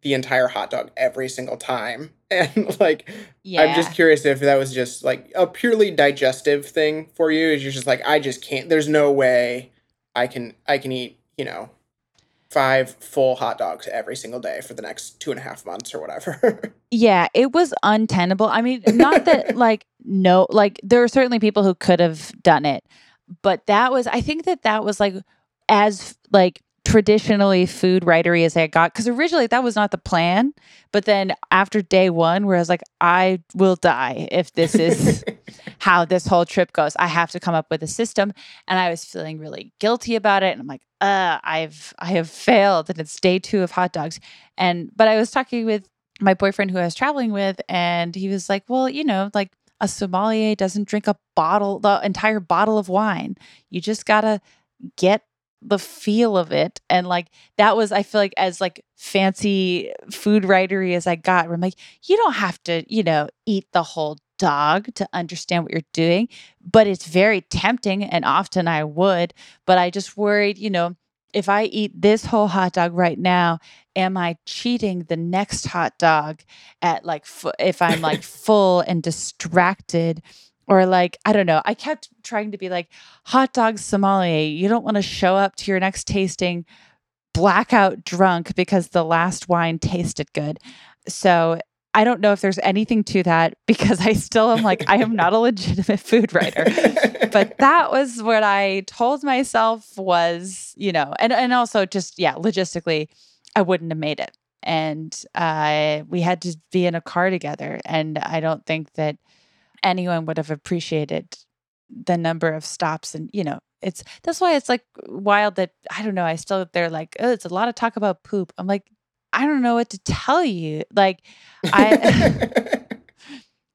the entire hot dog every single time. And like Yeah. I'm just curious if that was just like a purely digestive thing for you. Is you're just like I just can't. There's no way I can I can eat you know five full hot dogs every single day for the next two and a half months or whatever. yeah, it was untenable. I mean, not that like no, like there are certainly people who could have done it, but that was I think that that was like as like traditionally food writery as I got because originally that was not the plan, but then after day one, where I was like, I will die if this is how this whole trip goes. I have to come up with a system, and I was feeling really guilty about it. And I'm like, uh, I've I have failed, and it's day two of hot dogs. And but I was talking with my boyfriend who I was traveling with, and he was like, well, you know, like a sommelier doesn't drink a bottle, the entire bottle of wine. You just gotta get the feel of it and like that was i feel like as like fancy food writery as i got where i'm like you don't have to you know eat the whole dog to understand what you're doing but it's very tempting and often i would but i just worried you know if i eat this whole hot dog right now am i cheating the next hot dog at like if i'm like full and distracted or like i don't know i kept trying to be like hot dog sommelier you don't want to show up to your next tasting blackout drunk because the last wine tasted good so I don't know if there's anything to that because I still am like, I am not a legitimate food writer. but that was what I told myself was, you know, and, and also just, yeah, logistically, I wouldn't have made it. And uh, we had to be in a car together. And I don't think that anyone would have appreciated the number of stops and, you know, it's that's why it's like wild that I don't know. I still they're like, oh, it's a lot of talk about poop. I'm like, I don't know what to tell you. Like, I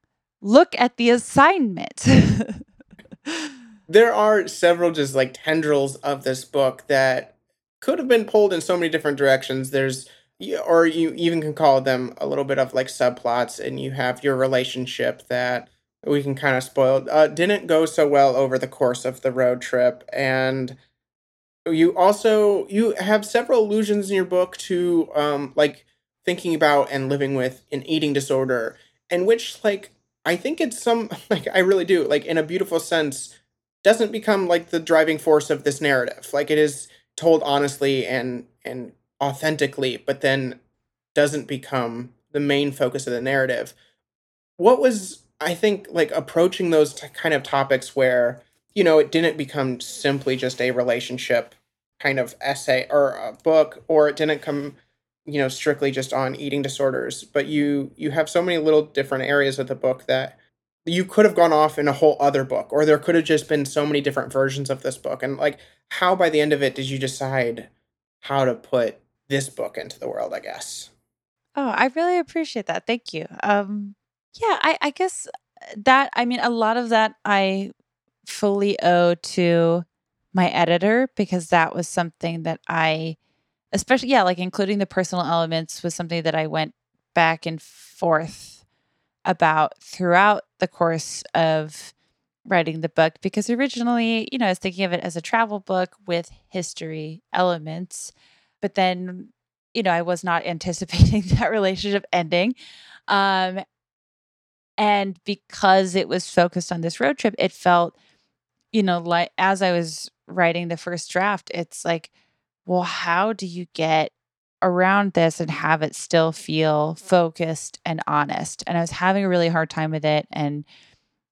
look at the assignment. there are several just like tendrils of this book that could have been pulled in so many different directions. There's, or you even can call them a little bit of like subplots, and you have your relationship that we can kind of spoil. Uh, didn't go so well over the course of the road trip, and you also you have several allusions in your book to um like thinking about and living with an eating disorder and which like i think it's some like i really do like in a beautiful sense doesn't become like the driving force of this narrative like it is told honestly and and authentically but then doesn't become the main focus of the narrative what was i think like approaching those t- kind of topics where you know, it didn't become simply just a relationship kind of essay or a book, or it didn't come, you know, strictly just on eating disorders. But you you have so many little different areas of the book that you could have gone off in a whole other book, or there could have just been so many different versions of this book. And like, how by the end of it did you decide how to put this book into the world? I guess. Oh, I really appreciate that. Thank you. Um, yeah, I, I guess that I mean a lot of that I fully owe to my editor because that was something that I, especially, yeah, like including the personal elements was something that I went back and forth about throughout the course of writing the book because originally, you know, I was thinking of it as a travel book with history elements, but then, you know, I was not anticipating that relationship ending. Um, and because it was focused on this road trip, it felt you know, like as I was writing the first draft, it's like, well, how do you get around this and have it still feel focused and honest? And I was having a really hard time with it. And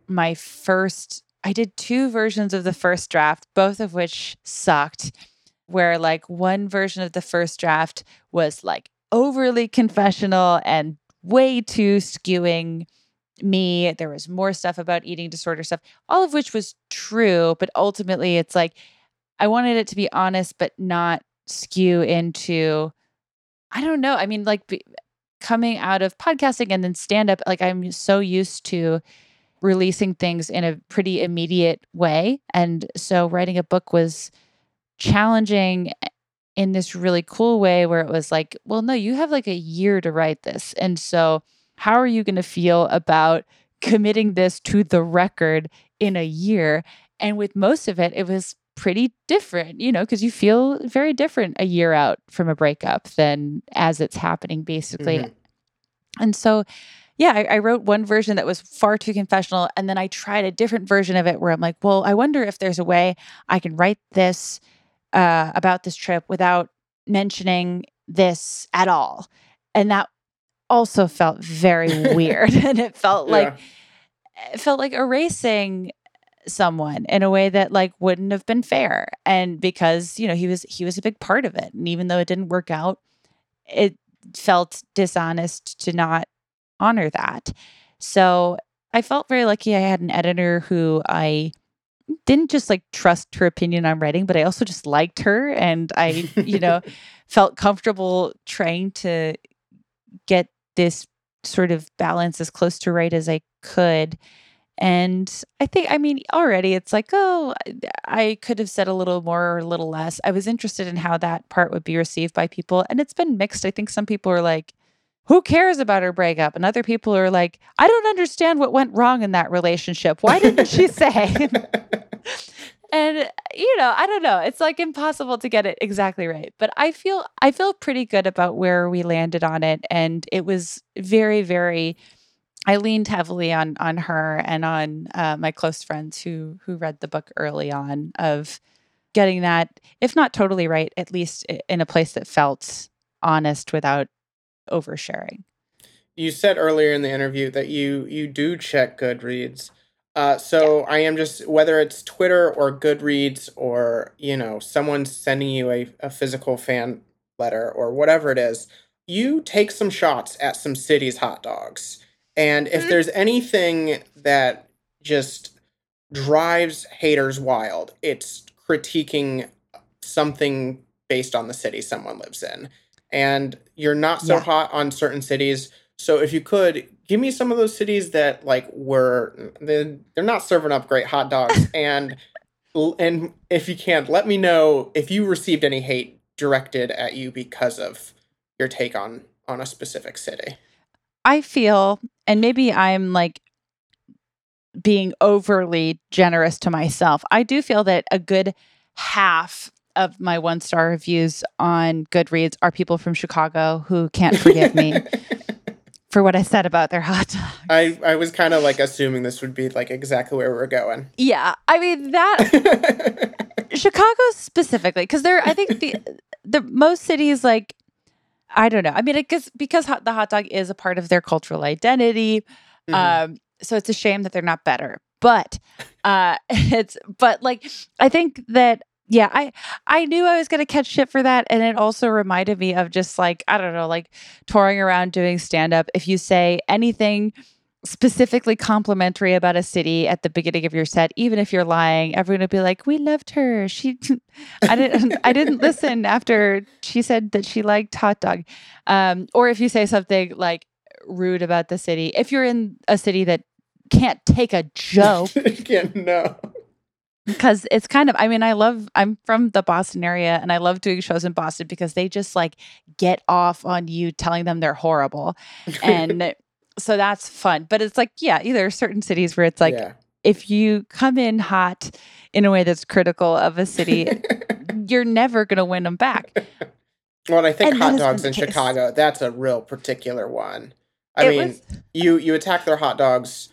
my first, I did two versions of the first draft, both of which sucked. Where, like, one version of the first draft was like overly confessional and way too skewing me. There was more stuff about eating disorder stuff, all of which was true. But ultimately, it's like I wanted it to be honest, but not skew into, I don't know. I mean, like be, coming out of podcasting and then stand up, like I'm so used to releasing things in a pretty immediate way. And so writing a book was challenging eh, in this really cool way where it was like, well, no, you have like a year to write this. And so, how are you going to feel about committing this to the record in a year? And with most of it, it was pretty different, you know, because you feel very different a year out from a breakup than as it's happening, basically. Mm-hmm. And so, yeah, I, I, wrote one version that was far too confessional. And then I tried a different version of it where I'm like, well, I wonder if there's a way I can write this uh, about this trip without mentioning this at all. And that also felt very weird and it felt yeah. like it felt like erasing someone in a way that like wouldn't have been fair. And because you know he was he was a big part of it. And even though it didn't work out it felt dishonest to not honor that. So i felt very lucky i had an editor who i didn't just like trust her opinion on writing but i also just liked her. And i you know felt comfortable trying to get this sort of balance as close to right as I could. And I think, I mean, already it's like, oh, I could have said a little more or a little less. I was interested in how that part would be received by people. And it's been mixed. I think some people are like, who cares about her breakup? And other people are like, I don't understand what went wrong in that relationship. Why didn't she say? and you know i don't know it's like impossible to get it exactly right but i feel i feel pretty good about where we landed on it and it was very very i leaned heavily on on her and on uh, my close friends who who read the book early on of getting that if not totally right at least in a place that felt honest without oversharing you said earlier in the interview that you you do check Goodreads. Uh, so I am just whether it's Twitter or Goodreads or you know someone sending you a, a physical fan letter or whatever it is, you take some shots at some cities hot dogs. And if Mhm. there's anything that just drives haters wild, it's critiquing something based on the city someone lives in. And you're not so Yeah. hot on certain cities. So if you could give me some of those cities that like were they're, they're not serving up great hot dogs and and if you can't let me know if you received any hate directed at you because of your take on on a specific city. I feel, and maybe I'm like being overly generous to myself. I do feel that a good half of my one star reviews on Goodreads are people from Chicago who can't forgive me for what I said about their hot dogs. I I was kind of like assuming this would be like exactly where we're going. yeah, I mean that Chicago specifically, because there, I think the the most cities like I don't know. I mean, I guess because hot, the hot dog is a part of their cultural identity, Mhm. um, so it's a shame that they're not better. But uh, it's but like I think that yeah, I I knew I was gonna catch shit for that, and it also reminded me of just like I don't know, like touring around doing stand up. If you say anything specifically complimentary about a city at the beginning of your set, even if you're lying, everyone would be like, "We loved her. She, I didn't, I didn't listen after she said that she liked hot dog." Um, or if you say something like rude about the city, if you're in a city that can't take a joke, can't no. Because it's kind of i mean i love i'm from the boston area and i love doing shows in boston because they just like get off on you telling them they're horrible and so that's fun but it's like yeah there are certain cities where it's like yeah. if you come in hot in a way that's critical of a city you're never going to win them back well, I think And hot dogs in case. Chicago, that's a real particular one. I It mean, was- you you attack their hot dogs,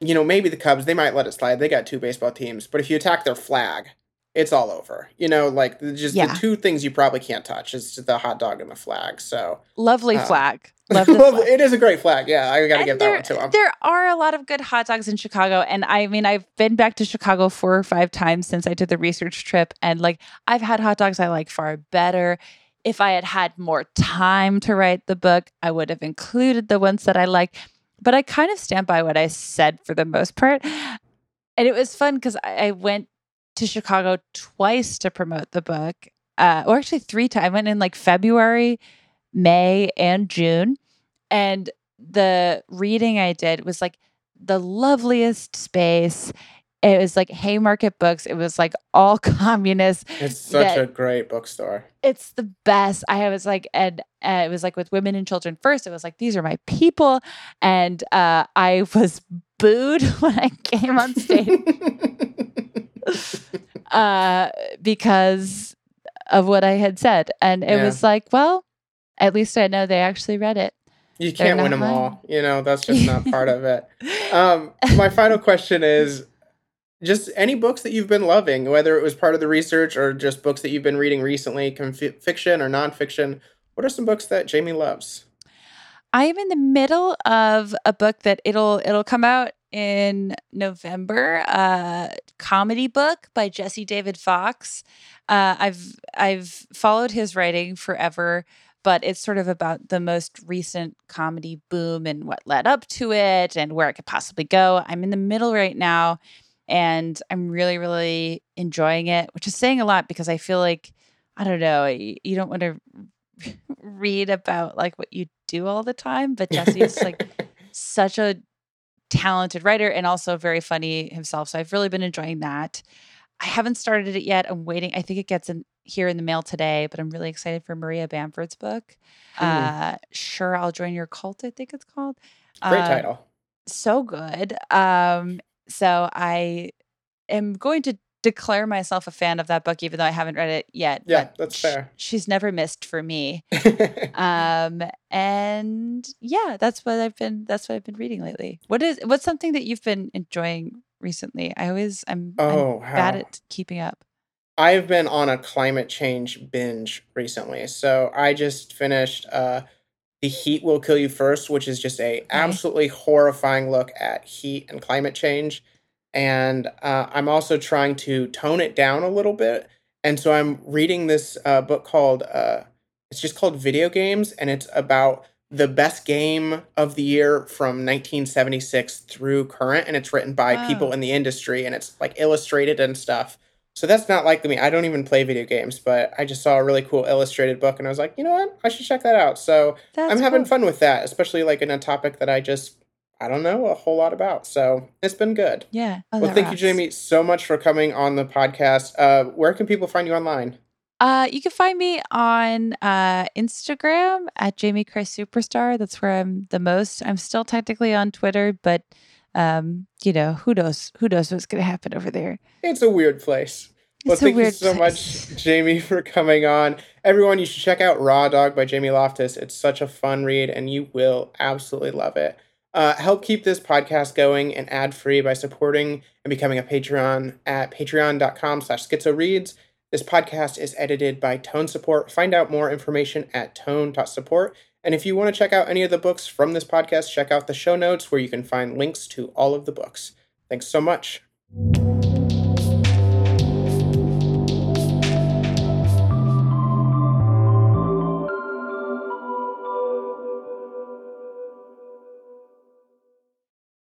you know, maybe the Cubs, they might let it slide. They got two baseball teams, but if you attack their flag, it's all over. You know, like just Yeah. the two things you probably can't touch is the hot dog and the flag. So lovely Uh, flag love flag. it is a great flag. Yeah, I got to give that one to them. There are a lot of good hot dogs in Chicago. And I mean, I've been back to Chicago four or five times since I did the research trip. And like, I've had hot dogs I like far better. If I had had more time to write the book, I would have included the ones that I like. But I kind of stand by what I said for the most part. And it was fun because I, I went to Chicago twice to promote the book, uh, or actually three times. I went in like February, May, and June. And the reading I did was like the loveliest space. It was like Haymarket Books. It was like all communist. It's such that- a great bookstore. It's the best. I was like, and uh, it was like with women and children first. It was like these are my people, and uh, I was booed when I came on stage uh, because of what I had said, and it Yeah. was like, well, at least I know they actually read it. you can't win them all. You know, that's just not part of it. Um, my final question is just any books that you've been loving, whether it was part of the research or just books that you've been reading recently, con- fiction or nonfiction. What are some books that Jamie loves? I am in the middle of a book that it'll it'll come out in November. A comedy book by Jesse David Fox. Uh, I've I've followed his writing forever, but it's sort of about the most recent comedy boom and what led up to it and where it could possibly go. I'm in the middle right now, and I'm really really enjoying it, which is saying a lot because I feel like I don't know you, don't want to read about like what you do all the time, but Jesse is like such a talented writer and also very funny himself. So I've really been enjoying that. I haven't started it yet. I'm waiting. I think it gets in here in the mail today, but I'm really excited for Maria Bamford's book. Hmm. Uh, sure, I'll join your cult. I think it's called. Great Uh, title. So good. Um, so I am going to declare myself a fan of that book, even though I haven't read it yet. Yeah, that's sh- fair. she's never missed for me um and yeah that's what i've been that's what i've been reading lately what is what's something that you've been enjoying recently i always i'm, oh, I'm bad at keeping up I've been on a climate change binge recently. So I just finished uh, The Heat Will Kill You First, which is just a absolutely horrifying look at heat and climate change. And uh, I'm also trying to tone it down a little bit. And so I'm reading this uh, book called, uh, it's just called Video Games, and it's about the best game of the year from 1976 through current. And it's written by wow. people in the industry, and it's like illustrated and stuff. So that's not like me. I don't even play video games, but I just saw a really cool illustrated book and I was like, you know what? I should check that out. So that's I'm having cool. fun with that, especially like in a topic that I just I don't know a whole lot about. So it's been good. Yeah. Oh, well, thank rocks. you, Jamie, so much for coming on the podcast. Uh, where can people find you online? Uh, you can find me on uh, Instagram at Jamie Christ Superstar. That's where I'm the most. I'm still technically on Twitter, but um, you know, who knows who knows what's gonna happen over there. It's a weird place. Well, thank you so place. much, Jamie, for coming on. Everyone, you should check out Raw Dog by Jamie Loftus. It's such a fun read, and you will absolutely love it. Uh, help keep this podcast going and ad free by supporting and becoming a Patreon at patreon.com slash schizoreads. This podcast is edited by Tone Support. Find out more information at tone.support. And if you want to check out any of the books from this podcast, check out the show notes where you can find links to all of the books. Thanks so much.